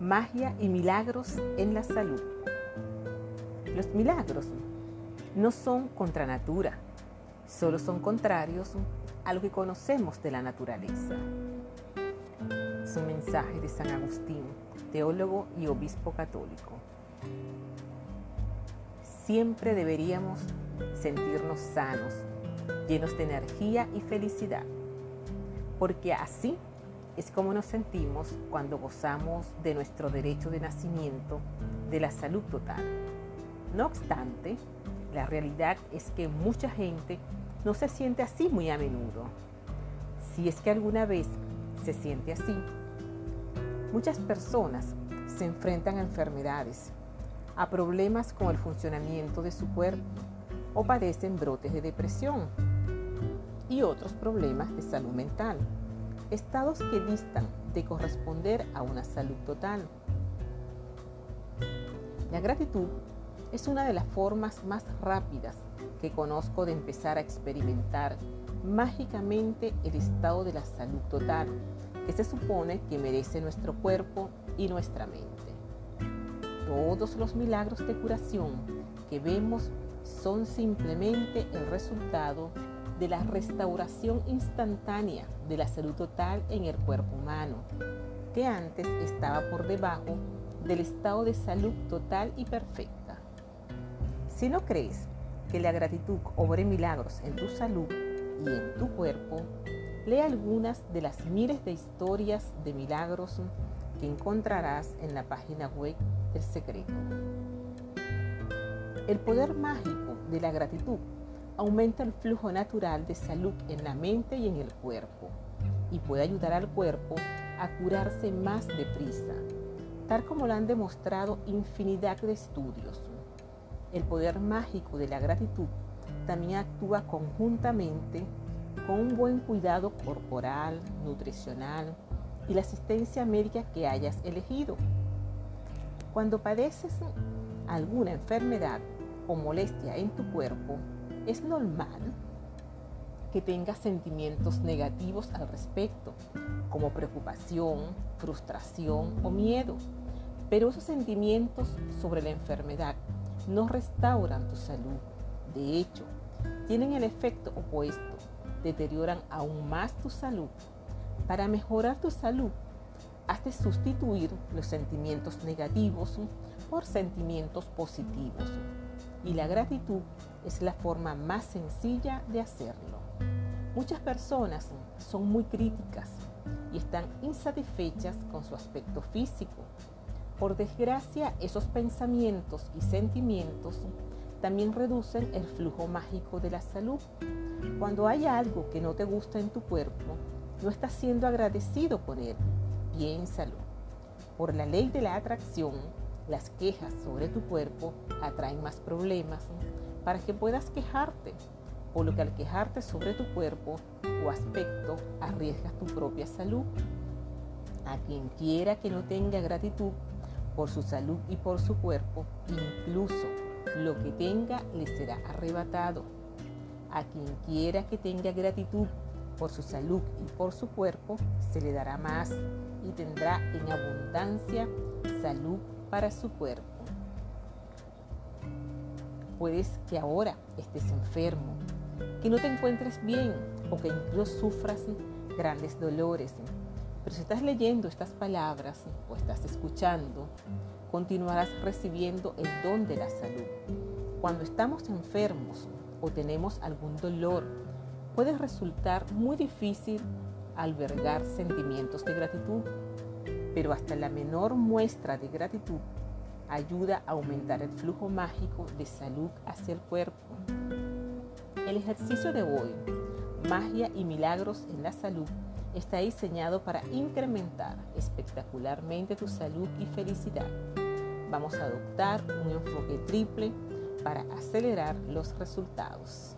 magia y milagros en la salud. Los milagros no son contra natura, solo son contrarios a lo que conocemos de la naturaleza. Es un mensaje de San Agustín, teólogo y obispo católico. Siempre deberíamos sentirnos sanos, llenos de energía y felicidad, porque así es como nos sentimos cuando gozamos de nuestro derecho de nacimiento, de la salud total. No obstante, la realidad es que mucha gente no se siente así muy a menudo. Si es que alguna vez se siente así, muchas personas se enfrentan a enfermedades, a problemas con el funcionamiento de su cuerpo o padecen brotes de depresión y otros problemas de salud mental estados que distan de corresponder a una salud total. La gratitud es una de las formas más rápidas que conozco de empezar a experimentar mágicamente el estado de la salud total que se supone que merece nuestro cuerpo y nuestra mente. Todos los milagros de curación que vemos son simplemente el resultado de la restauración instantánea de la salud total en el cuerpo humano, que antes estaba por debajo del estado de salud total y perfecta. Si no crees que la gratitud obre milagros en tu salud y en tu cuerpo, lee algunas de las miles de historias de milagros que encontrarás en la página web El Secreto. El poder mágico de la gratitud aumenta el flujo natural de salud en la mente y en el cuerpo y puede ayudar al cuerpo a curarse más deprisa, tal como lo han demostrado infinidad de estudios. El poder mágico de la gratitud también actúa conjuntamente con un buen cuidado corporal, nutricional y la asistencia médica que hayas elegido. Cuando padeces alguna enfermedad o molestia en tu cuerpo, es normal que tengas sentimientos negativos al respecto, como preocupación, frustración o miedo. Pero esos sentimientos sobre la enfermedad no restauran tu salud. De hecho, tienen el efecto opuesto, deterioran aún más tu salud. Para mejorar tu salud, has de sustituir los sentimientos negativos por sentimientos positivos y la gratitud es la forma más sencilla de hacerlo. Muchas personas son muy críticas y están insatisfechas con su aspecto físico. Por desgracia, esos pensamientos y sentimientos también reducen el flujo mágico de la salud. Cuando hay algo que no te gusta en tu cuerpo, no estás siendo agradecido por él. Piénsalo. Por la ley de la atracción, las quejas sobre tu cuerpo atraen más problemas para que puedas quejarte, por lo que al quejarte sobre tu cuerpo o aspecto arriesgas tu propia salud. A quien quiera que no tenga gratitud por su salud y por su cuerpo, incluso lo que tenga le será arrebatado. A quien quiera que tenga gratitud por su salud y por su cuerpo, se le dará más y tendrá en abundancia salud para su cuerpo. Puedes que ahora estés enfermo, que no te encuentres bien o que incluso sufras grandes dolores. Pero si estás leyendo estas palabras o estás escuchando, continuarás recibiendo el don de la salud. Cuando estamos enfermos o tenemos algún dolor, puede resultar muy difícil albergar sentimientos de gratitud pero hasta la menor muestra de gratitud ayuda a aumentar el flujo mágico de salud hacia el cuerpo. El ejercicio de hoy, magia y milagros en la salud, está diseñado para incrementar espectacularmente tu salud y felicidad. Vamos a adoptar un enfoque triple para acelerar los resultados.